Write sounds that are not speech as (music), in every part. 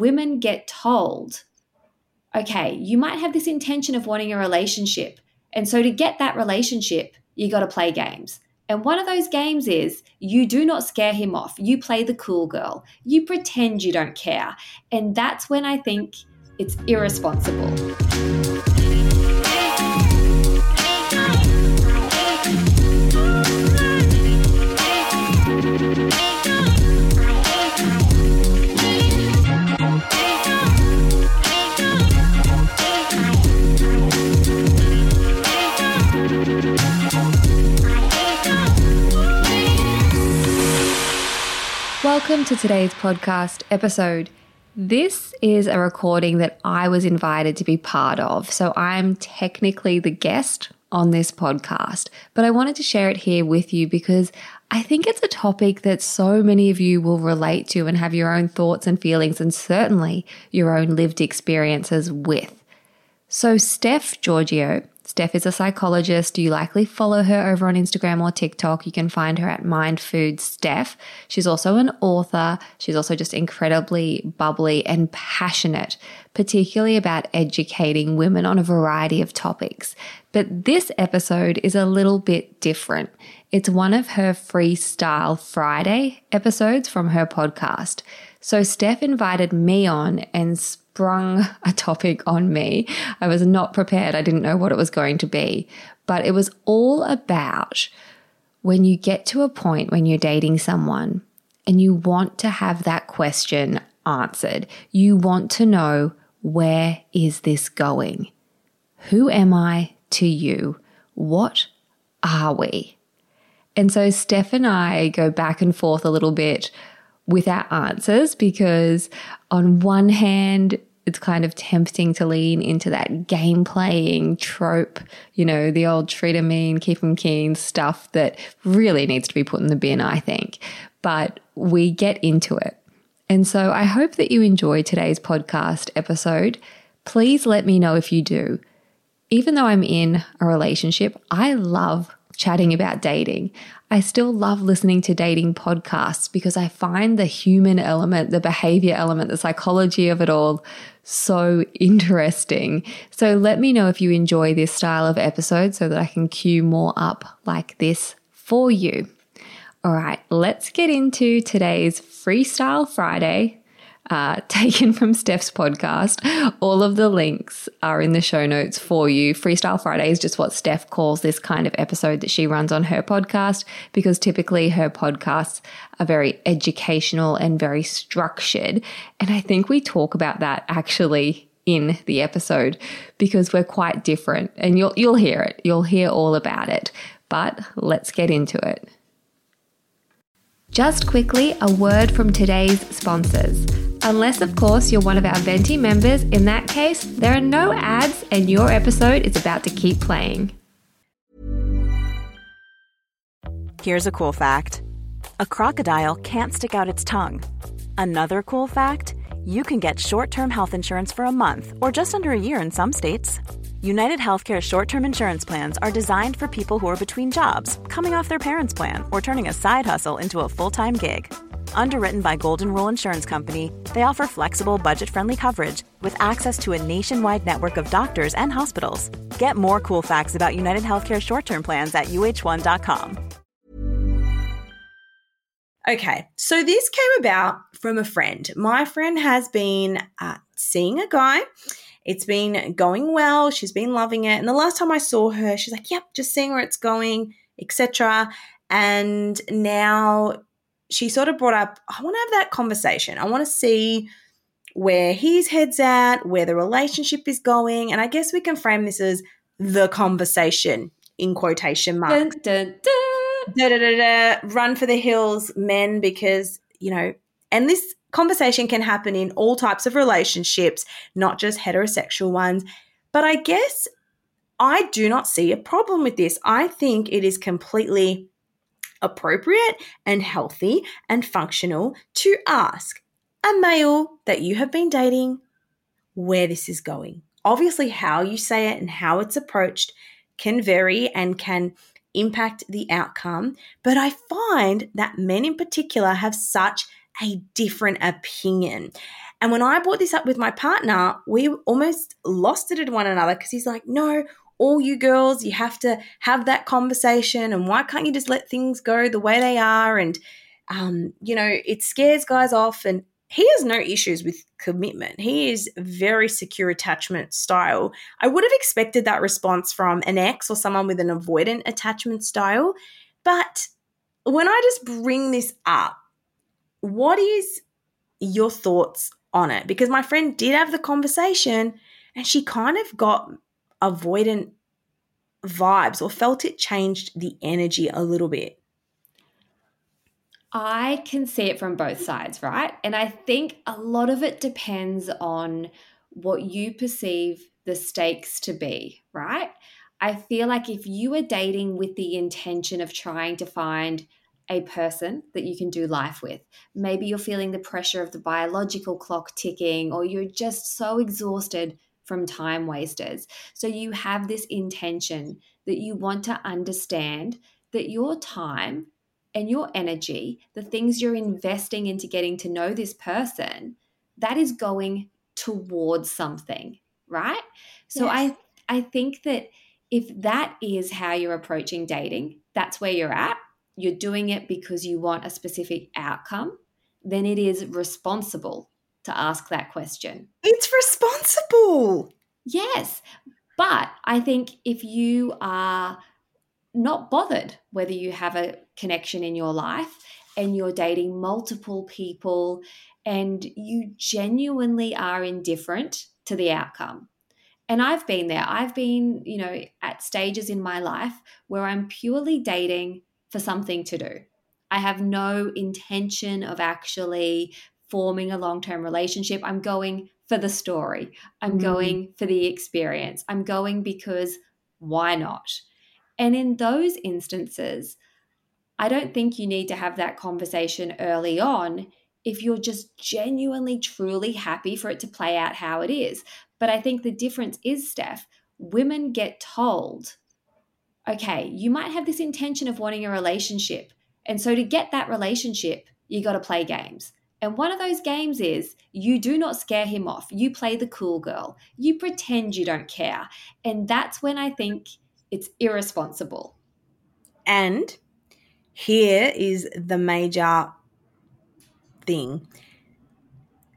women get told, okay, you might have this intention of wanting a relationship. And so to get that relationship, you got to play games. And one of those games is you do not scare him off. You play the cool girl. You pretend you don't care. And that's when I think it's irresponsible. Welcome to today's podcast episode. This is a recording that I was invited to be part of, so I'm technically the guest on this podcast, but I wanted to share it here with you because I think it's a topic that so many of you will relate to and have your own thoughts and feelings, and certainly your own lived experiences with. So, Steph Georgiou Steph is a psychologist. Do you likely follow her over on Instagram or TikTok. You can find her at Mind Food Steph. She's also an author. She's also just incredibly bubbly and passionate, particularly about educating women on a variety of topics. But this episode is a little bit different. It's one of her Freestyle Friday episodes from her podcast. So Steph invited me on and sprung a topic on me. I was not prepared. I didn't know what it was going to be, but it was all about when you get to a point when you're dating someone and you want to have that question answered. You want to know where is this going? Who am I to you? What are we? And so Steph and I go back and forth a little bit with our answers because, on one hand, it's kind of tempting to lean into that game playing trope, you know, the old treat them mean, keep them keen stuff that really needs to be put in the bin, I think. But we get into it. And so I hope that you enjoy today's podcast episode. Please let me know if you do. Even though I'm in a relationship, I love chatting about dating. I still love listening to dating podcasts because I find the human element, the behavior element, the psychology of it all so interesting. So let me know if you enjoy this style of episode so that I can cue more up like this for you. All right, let's get into today's Freestyle Friday uh, (laughs) taken from Steph's podcast. All of the links are in the show notes for you. Freestyle Friday is just what Steph calls this kind of episode that she runs on her podcast because typically her podcasts are very educational and very structured. And I think we talk about that actually in the episode because we're quite different and you'll you'll hear it. You'll hear all about it. But let's get into it. Just quickly, a word from today's sponsors. Unless, of course, you're one of our Venti members, in that case, there are no ads and your episode is about to keep playing. Here's a cool fact a crocodile can't stick out its tongue. Another cool fact you can get short term health insurance for a month or just under a year in some states. United Healthcare short term insurance plans are designed for people who are between jobs, coming off their parents' plan, or turning a side hustle into a full time gig. Underwritten by Golden Rule Insurance Company, they offer flexible, budget friendly coverage with access to a nationwide network of doctors and hospitals. Get more cool facts about United Healthcare short term plans at uhone.com. Okay, so this came about from a friend. My friend has been uh, seeing a guy it's been going well. She's been loving it. And the last time I saw her, she's like, "Yep, just seeing where it's going, etc." And now she sort of brought up, "I want to have that conversation. I want to see where his head's at, where the relationship is going, and I guess we can frame this as the conversation in quotation marks. Dun, dun, dun. Run for the hills, men, because you know, and this conversation can happen in all types of relationships, not just heterosexual ones. But I guess I do not see a problem with this. I think it is completely appropriate and healthy and functional to ask a male that you have been dating where this is going. Obviously, how you say it and how it's approached can vary and can impact the outcome. But I find that men in particular have such a different opinion. And when I brought this up with my partner, we almost lost it at one another because he's like, no, all you girls, you have to have that conversation. And why can't you just let things go the way they are? And, um, you know, it scares guys off. And he has no issues with commitment. He is very secure attachment style. I would have expected that response from an ex or someone with an avoidant attachment style. But when I just bring this up, what is your thoughts on it? Because my friend did have the conversation and she kind of got avoidant vibes or felt it changed the energy a little bit. I can see it from both sides, right? And I think a lot of it depends on what you perceive the stakes to be, right? I feel like if you are dating with the intention of trying to find a person that you can do life with. Maybe you're feeling the pressure of the biological clock ticking, or you're just so exhausted from time wasters. So you have this intention that you want to understand that your time and your energy, the things you're investing into getting to know this person, that is going towards something, right? So yes. I I think that if that is how you're approaching dating, that's where you're at you're doing it because you want a specific outcome, then it is responsible to ask that question. It's responsible. Yes. But I think if you are not bothered whether you have a connection in your life and you're dating multiple people and you genuinely are indifferent to the outcome. And I've been there. I've been, you know, at stages in my life where I'm purely dating for something to do. I have no intention of actually forming a long term relationship. I'm going for the story, I'm mm. going for the experience, I'm going because why not? And in those instances, I don't think you need to have that conversation early on if you're just genuinely, truly happy for it to play out how it is. But I think the difference is, Steph, women get told okay, you might have this intention of wanting a relationship. And so to get that relationship, you got to play games. And one of those games is you do not scare him off. You play the cool girl. You pretend you don't care. And that's when I think it's irresponsible. And here is the major thing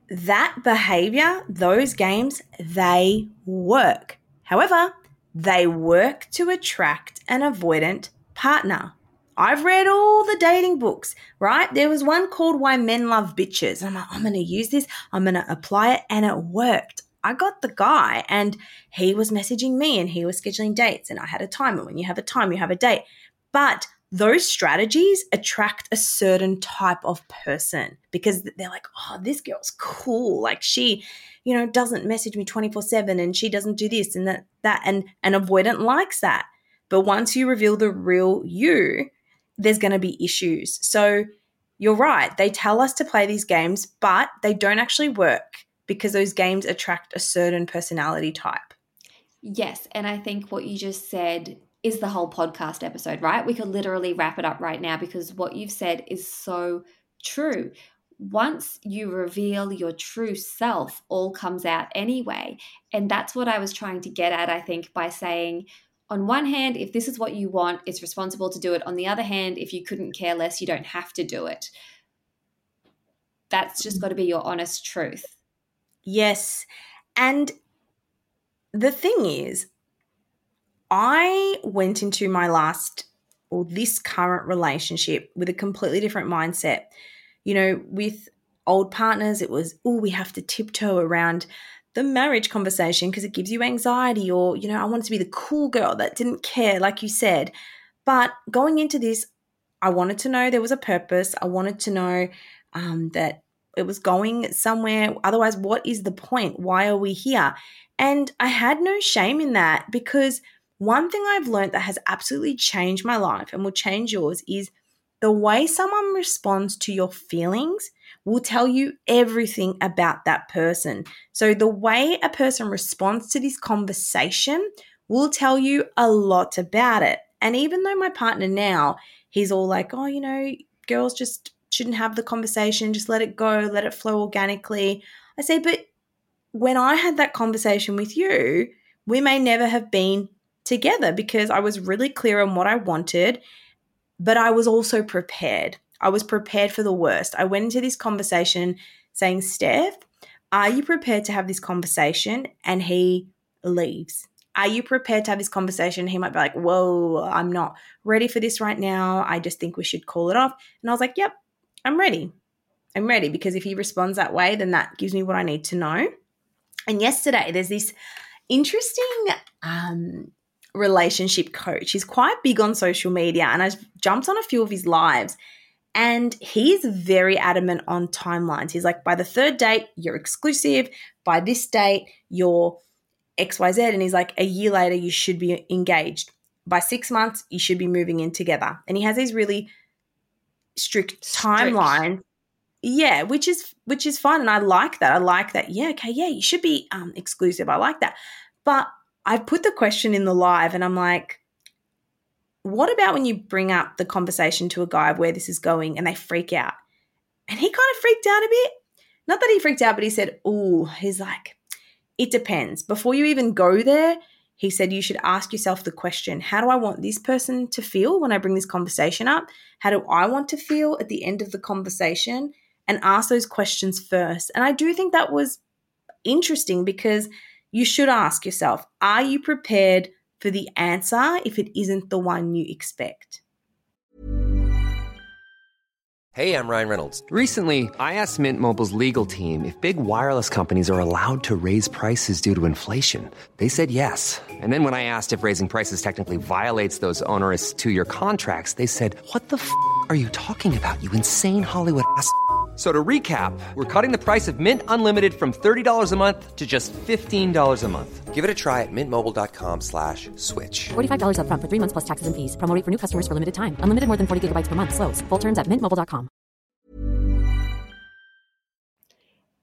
that behavior, those games, they work. However, they work to attract an avoidant partner. I've read all the dating books, right? There was one called Why Men Love Bitches. I'm like, I'm going to use this, I'm going to apply it, and it worked. I got the guy, and he was messaging me and he was scheduling dates, and I had a time. And when you have a time, you have a date. But those strategies attract a certain type of person because they're like, oh, this girl's cool. Like she, you know, doesn't message me 24 7 and she doesn't do this and that, that. And an avoidant likes that. But once you reveal the real you, there's going to be issues. So you're right. They tell us to play these games, but they don't actually work because those games attract a certain personality type. Yes. And I think what you just said is the whole podcast episode, right? We could literally wrap it up right now because what you've said is so true. Once you reveal your true self, all comes out anyway. And that's what I was trying to get at, I think, by saying, on one hand, if this is what you want, it's responsible to do it. On the other hand, if you couldn't care less, you don't have to do it. That's just got to be your honest truth. Yes. And the thing is, I went into my last or this current relationship with a completely different mindset. You know, with old partners, it was, oh, we have to tiptoe around the marriage conversation because it gives you anxiety, or, you know, I wanted to be the cool girl that didn't care, like you said. But going into this, I wanted to know there was a purpose. I wanted to know um, that it was going somewhere. Otherwise, what is the point? Why are we here? And I had no shame in that because one thing I've learned that has absolutely changed my life and will change yours is the way someone responds to your feelings will tell you everything about that person. So, the way a person responds to this conversation will tell you a lot about it. And even though my partner now, he's all like, oh, you know, girls just shouldn't have the conversation, just let it go, let it flow organically. I say, but when I had that conversation with you, we may never have been together because I was really clear on what I wanted, but I was also prepared. I was prepared for the worst. I went into this conversation saying, Steph, are you prepared to have this conversation? And he leaves. Are you prepared to have this conversation? He might be like, Whoa, I'm not ready for this right now. I just think we should call it off. And I was like, Yep, I'm ready. I'm ready because if he responds that way, then that gives me what I need to know. And yesterday, there's this interesting um, relationship coach. He's quite big on social media, and I've jumped on a few of his lives. And he's very adamant on timelines. He's like, by the third date, you're exclusive. By this date, you're XYZ. And he's like, a year later, you should be engaged. By six months, you should be moving in together. And he has these really strict, strict. timelines yeah which is which is fun and i like that i like that yeah okay yeah you should be um, exclusive i like that but i put the question in the live and i'm like what about when you bring up the conversation to a guy of where this is going and they freak out and he kind of freaked out a bit not that he freaked out but he said oh he's like it depends before you even go there he said you should ask yourself the question how do I want this person to feel when I bring this conversation up? How do I want to feel at the end of the conversation? and ask those questions first. And I do think that was interesting because you should ask yourself are you prepared for the answer if it isn't the one you expect? Hey, I'm Ryan Reynolds. Recently, I asked Mint Mobile's legal team if big wireless companies are allowed to raise prices due to inflation. They said yes. And then when I asked if raising prices technically violates those onerous two year contracts, they said, What the f are you talking about, you insane Hollywood ass? So to recap, we're cutting the price of Mint Unlimited from $30 a month to just $15 a month. Give it a try at mintmobile.com slash switch. $45 up front for three months plus taxes and fees. Promo for new customers for limited time. Unlimited more than 40 gigabytes per month. Slows. Full terms at mintmobile.com.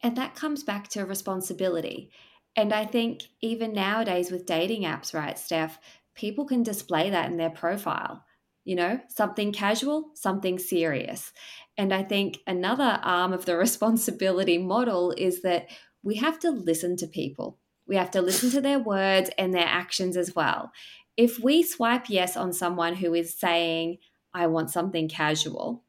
And that comes back to responsibility. And I think even nowadays with dating apps, right, Steph, people can display that in their profile you know, something casual, something serious. And I think another arm of the (laughs) responsibility model is that we have to listen to people. We have to listen to their words and their actions as well. If we swipe yes on someone who is saying, I want something casual,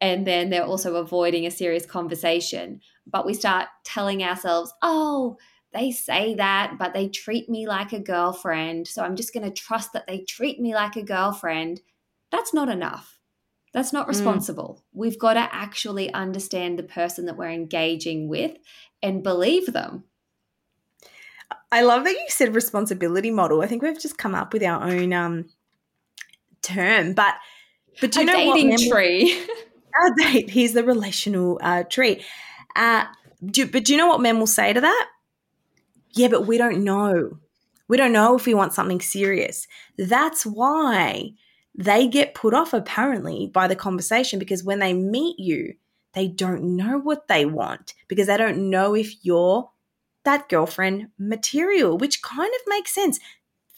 and then they're also avoiding a serious conversation, but we start telling ourselves, oh, they say that, but they treat me like a girlfriend. So I'm just going to trust that they treat me like a girlfriend that's not enough. That's not mm. responsible. Mm. We've got to actually understand the person that we're engaging with and believe them. I love that you said responsibility model. I think we've just come up with our own um, term, but but do you a know dating what? tree. (laughs) our date. Here's the relational uh, tree. Uh, do, but do you know what men will say to that? Yeah, but we don't know. We don't know if we want something serious. That's why they get put off apparently by the conversation because when they meet you, they don't know what they want because they don't know if you're that girlfriend material, which kind of makes sense.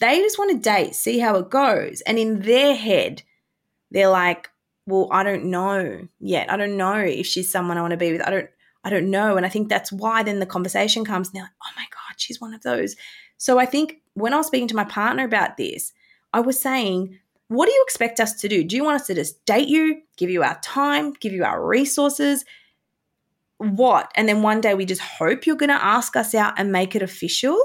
They just want to date, see how it goes. And in their head, they're like, well, I don't know yet. I don't know if she's someone I want to be with. I don't I don't know. And I think that's why then the conversation comes and they're like, oh my God, she's one of those. So I think when I was speaking to my partner about this, I was saying, what do you expect us to do? Do you want us to just date you, give you our time, give you our resources? What? And then one day we just hope you're going to ask us out and make it official?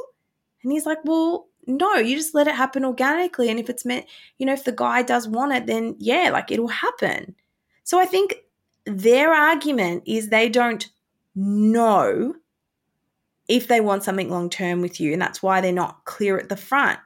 And he's like, well, no, you just let it happen organically. And if it's meant, you know, if the guy does want it, then yeah, like it'll happen. So I think their argument is they don't know if they want something long term with you. And that's why they're not clear at the front.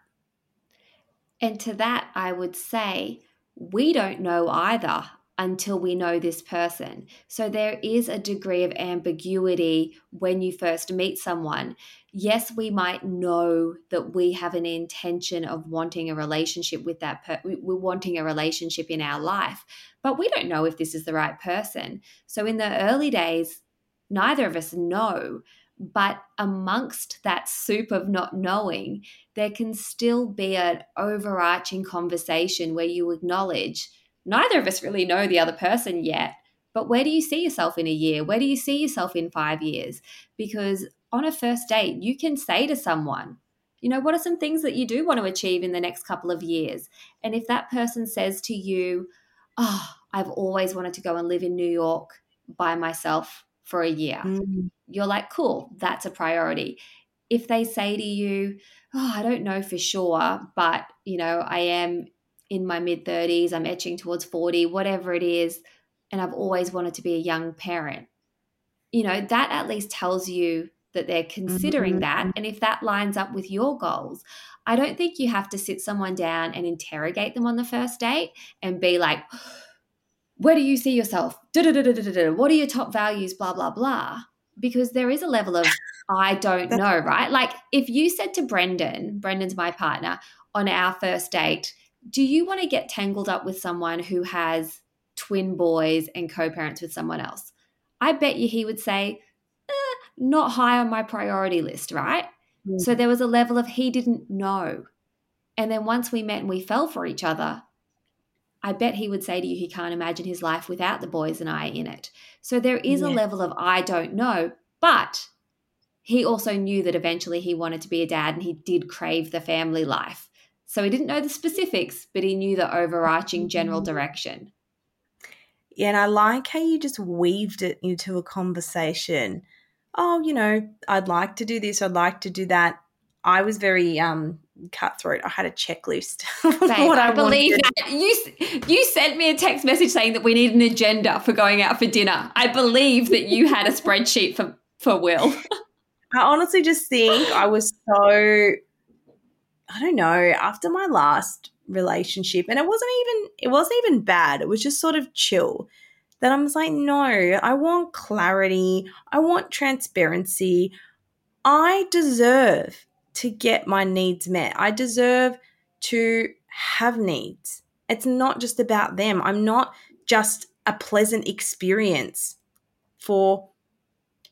And to that, I would say, we don't know either until we know this person. So there is a degree of ambiguity when you first meet someone. Yes, we might know that we have an intention of wanting a relationship with that person. We're wanting a relationship in our life, but we don't know if this is the right person. So in the early days, neither of us know. But amongst that soup of not knowing, there can still be an overarching conversation where you acknowledge neither of us really know the other person yet, but where do you see yourself in a year? Where do you see yourself in five years? Because on a first date, you can say to someone, you know, what are some things that you do want to achieve in the next couple of years? And if that person says to you, oh, I've always wanted to go and live in New York by myself for a year, mm. you're like, cool, that's a priority. If they say to you, oh, I don't know for sure, but, you know, I am in my mid 30s, I'm etching towards 40, whatever it is, and I've always wanted to be a young parent, you know, that at least tells you that they're considering mm-hmm. that. And if that lines up with your goals, I don't think you have to sit someone down and interrogate them on the first date and be like, where do you see yourself? What are your top values? Blah, blah, blah. Because there is a level of, I don't know, right? Like if you said to Brendan, Brendan's my partner, on our first date, do you want to get tangled up with someone who has twin boys and co parents with someone else? I bet you he would say, not high on my priority list, right? Mm. So there was a level of he didn't know. And then once we met and we fell for each other, I bet he would say to you he can't imagine his life without the boys and I in it. So there is yeah. a level of I don't know, but he also knew that eventually he wanted to be a dad and he did crave the family life. So he didn't know the specifics, but he knew the overarching general mm-hmm. direction. Yeah, and I like how you just weaved it into a conversation oh, you know, I'd like to do this, I'd like to do that. I was very um, cutthroat. I had a checklist. (laughs) Babe, what I, I believe wanted. that you you sent me a text message saying that we need an agenda for going out for dinner. I believe that you had a spreadsheet for for Will. (laughs) I honestly just think I was so I don't know, after my last relationship and it wasn't even it wasn't even bad. It was just sort of chill that I was like, no, I want clarity. I want transparency. I deserve to get my needs met. I deserve to have needs. It's not just about them. I'm not just a pleasant experience for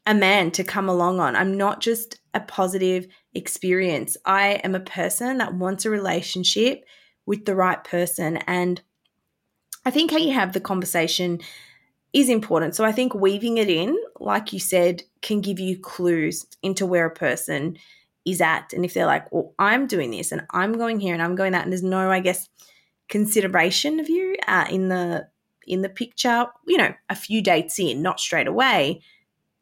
a man to come along on. I'm not just a positive experience. I am a person that wants a relationship with the right person. And I think how you have the conversation is important. So I think weaving it in, like you said, can give you clues into where a person is at. And if they're like, well, I'm doing this and I'm going here and I'm going that, and there's no, I guess, consideration of you uh, in the in the picture, you know, a few dates in, not straight away,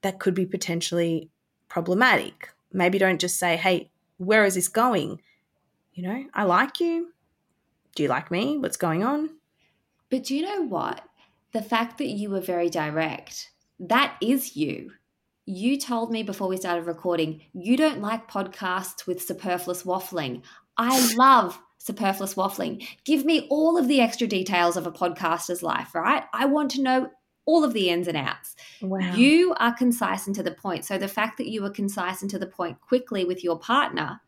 that could be potentially problematic. Maybe don't just say, hey, where is this going? You know, I like you. Do you like me? What's going on? But do you know what? the fact that you were very direct, that is you. You told me before we started recording, you don't like podcasts with superfluous waffling. I love superfluous waffling. Give me all of the extra details of a podcaster's life, right? I want to know all of the ins and outs. Wow. You are concise and to the point. So the fact that you were concise and to the point quickly with your partner,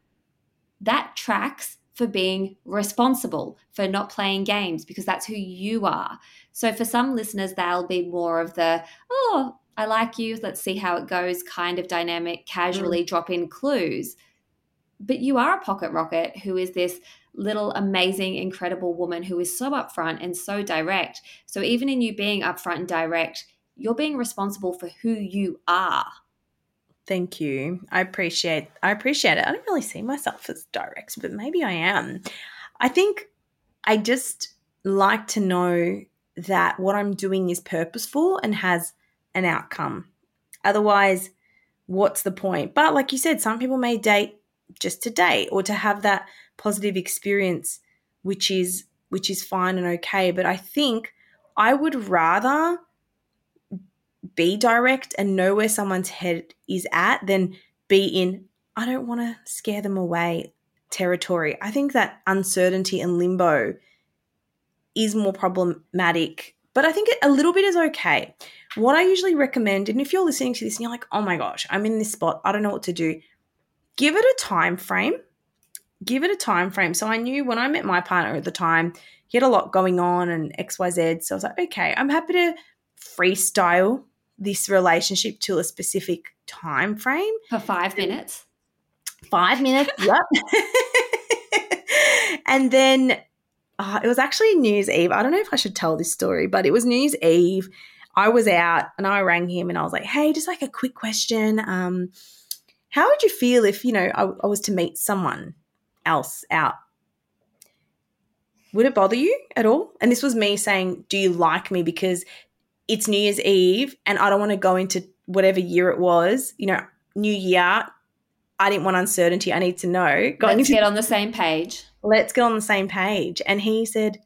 that tracks for being responsible, for not playing games, because that's who you are. So for some listeners, they'll be more of the, oh, I like you, let's see how it goes kind of dynamic, casually mm. drop in clues. But you are a pocket rocket who is this little amazing, incredible woman who is so upfront and so direct. So even in you being upfront and direct, you're being responsible for who you are. Thank you. I appreciate I appreciate it. I don't really see myself as direct, but maybe I am. I think I just like to know that what I'm doing is purposeful and has an outcome. Otherwise, what's the point? But like you said, some people may date just to date or to have that positive experience, which is which is fine and okay. But I think I would rather be direct and know where someone's head is at than be in, I don't want to scare them away territory. I think that uncertainty and limbo is more problematic, but I think a little bit is okay. What I usually recommend, and if you're listening to this and you're like, oh my gosh, I'm in this spot, I don't know what to do, give it a time frame. Give it a time frame. So I knew when I met my partner at the time, he had a lot going on and XYZ. So I was like, okay, I'm happy to freestyle this relationship to a specific time frame for five minutes. Five minutes, (laughs) yep. and then uh, it was actually New Year's Eve. I don't know if I should tell this story, but it was New Year's Eve. I was out and I rang him and I was like, hey, just like a quick question. Um, how would you feel if, you know, I, I was to meet someone else out? Would it bother you at all? And this was me saying, do you like me? Because it's New Year's Eve and I don't want to go into whatever year it was, you know, New Year. I didn't want uncertainty. I need to know. Going Let's get on the same page. Let's get on the same page. And he said,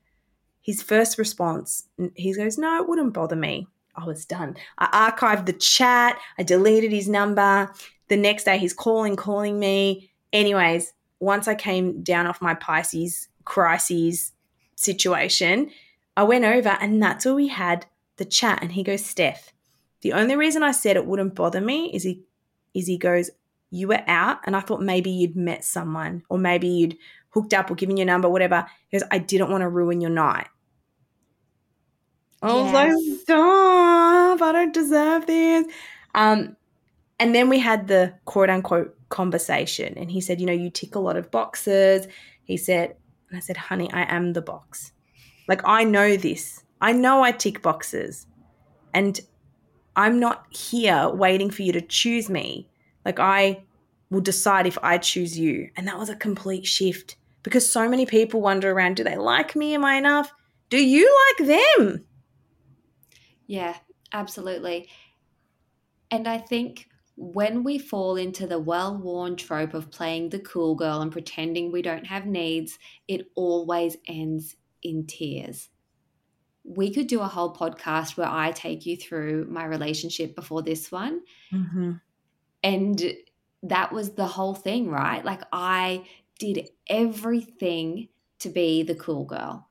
his first response, he goes, No, it wouldn't bother me. I was done. I archived the chat. I deleted his number. The next day, he's calling, calling me. Anyways, once I came down off my Pisces crises situation, I went over and that's where we had the chat. And he goes, Steph, the only reason I said it wouldn't bother me is he is he goes, You were out and I thought maybe you'd met someone or maybe you'd hooked up or given your number, whatever. He goes, I didn't want to ruin your night. I was yes. like, stop, I don't deserve this. Um, and then we had the quote unquote conversation. And he said, you know, you tick a lot of boxes. He said, and I said, honey, I am the box. Like, I know this. I know I tick boxes. And I'm not here waiting for you to choose me. Like, I will decide if I choose you. And that was a complete shift because so many people wonder around do they like me? Am I enough? Do you like them? Yeah, absolutely. And I think when we fall into the well worn trope of playing the cool girl and pretending we don't have needs, it always ends in tears. We could do a whole podcast where I take you through my relationship before this one. Mm-hmm. And that was the whole thing, right? Like I did everything to be the cool girl.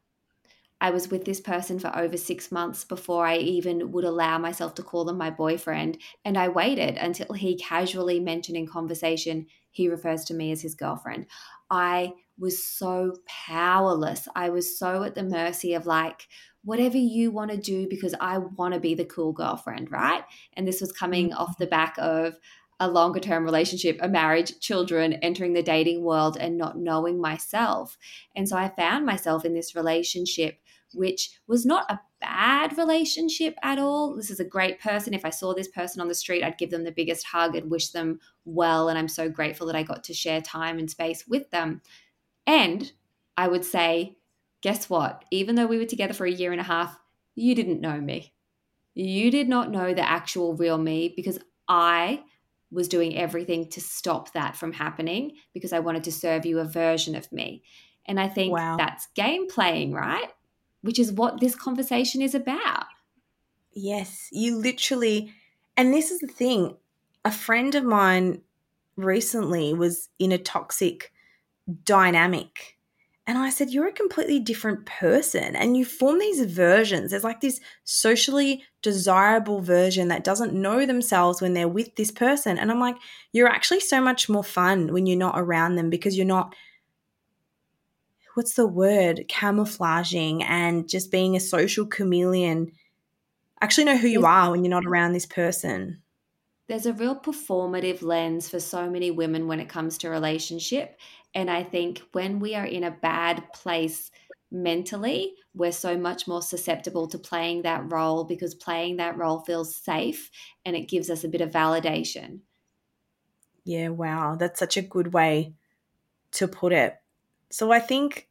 I was with this person for over six months before I even would allow myself to call them my boyfriend. And I waited until he casually mentioned in conversation he refers to me as his girlfriend. I was so powerless. I was so at the mercy of like, whatever you want to do because I want to be the cool girlfriend, right? And this was coming mm-hmm. off the back of a longer term relationship, a marriage, children, entering the dating world and not knowing myself. And so I found myself in this relationship which was not a bad relationship at all. This is a great person. If I saw this person on the street, I'd give them the biggest hug and wish them well. And I'm so grateful that I got to share time and space with them. And I would say, guess what? Even though we were together for a year and a half, you didn't know me. You did not know the actual real me because I was doing everything to stop that from happening because I wanted to serve you a version of me. And I think wow. that's game playing, right? Which is what this conversation is about. Yes, you literally, and this is the thing. A friend of mine recently was in a toxic dynamic. And I said, You're a completely different person. And you form these versions. There's like this socially desirable version that doesn't know themselves when they're with this person. And I'm like, You're actually so much more fun when you're not around them because you're not what's the word? Camouflaging and just being a social chameleon. Actually know who you are when you're not around this person. There's a real performative lens for so many women when it comes to relationship and i think when we are in a bad place mentally we're so much more susceptible to playing that role because playing that role feels safe and it gives us a bit of validation. Yeah wow that's such a good way to put it so I think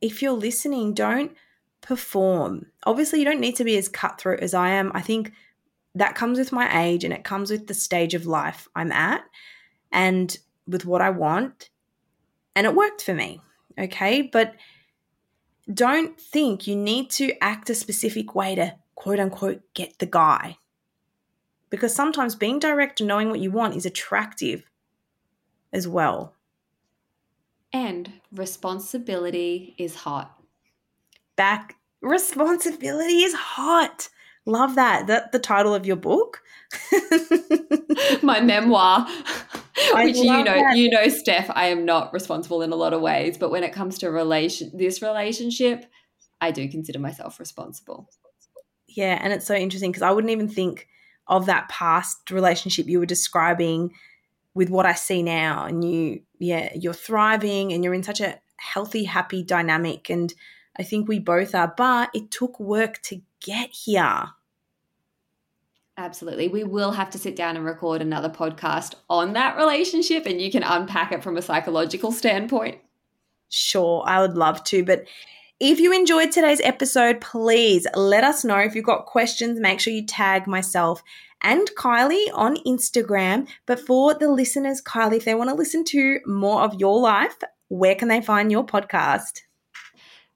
if you're listening, don't perform. Obviously, you don't need to be as cutthroat as I am. I think that comes with my age and it comes with the stage of life I'm at and with what I want. And it worked for me. Okay. But don't think you need to act a specific way to quote unquote get the guy. Because sometimes being direct and knowing what you want is attractive as well. And responsibility is hot. Back responsibility is hot. Love that. That the title of your book. (laughs) My memoir. Which you know, that. you know, Steph, I am not responsible in a lot of ways, but when it comes to relation this relationship, I do consider myself responsible. Yeah, and it's so interesting because I wouldn't even think of that past relationship you were describing with what I see now. And you, yeah, you're thriving and you're in such a healthy, happy dynamic. And I think we both are. But it took work to get here. Absolutely. We will have to sit down and record another podcast on that relationship and you can unpack it from a psychological standpoint. Sure, I would love to. But if you enjoyed today's episode, please let us know. If you've got questions, make sure you tag myself and Kylie on Instagram. But for the listeners, Kylie, if they want to listen to more of your life, where can they find your podcast?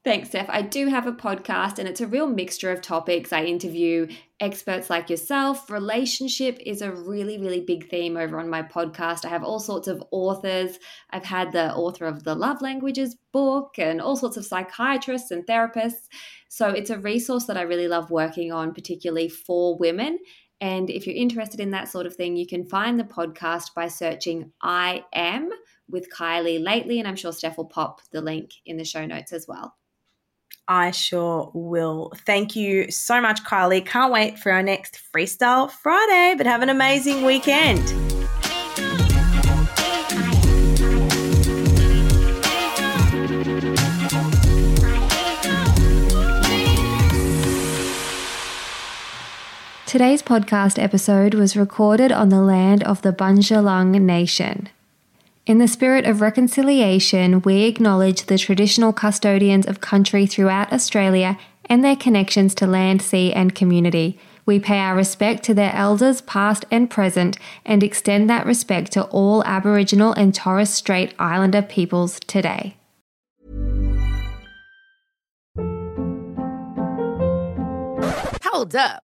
Thanks, Steph. I do have a podcast and it's a real mixture of topics. I interview experts like yourself. Relationship is a really, really big theme over on my podcast. I have all sorts of authors. I've had the author of the Love Languages book and all sorts of psychiatrists and therapists. So it's a resource that I really love working on, particularly for women. And if you're interested in that sort of thing, you can find the podcast by searching I Am with Kylie lately. And I'm sure Steph will pop the link in the show notes as well. I sure will. Thank you so much, Kylie. Can't wait for our next Freestyle Friday, but have an amazing weekend. Today's podcast episode was recorded on the land of the Bundjalung Nation. In the spirit of reconciliation, we acknowledge the traditional custodians of country throughout Australia and their connections to land, sea, and community. We pay our respect to their elders, past and present, and extend that respect to all Aboriginal and Torres Strait Islander peoples today. Hold up.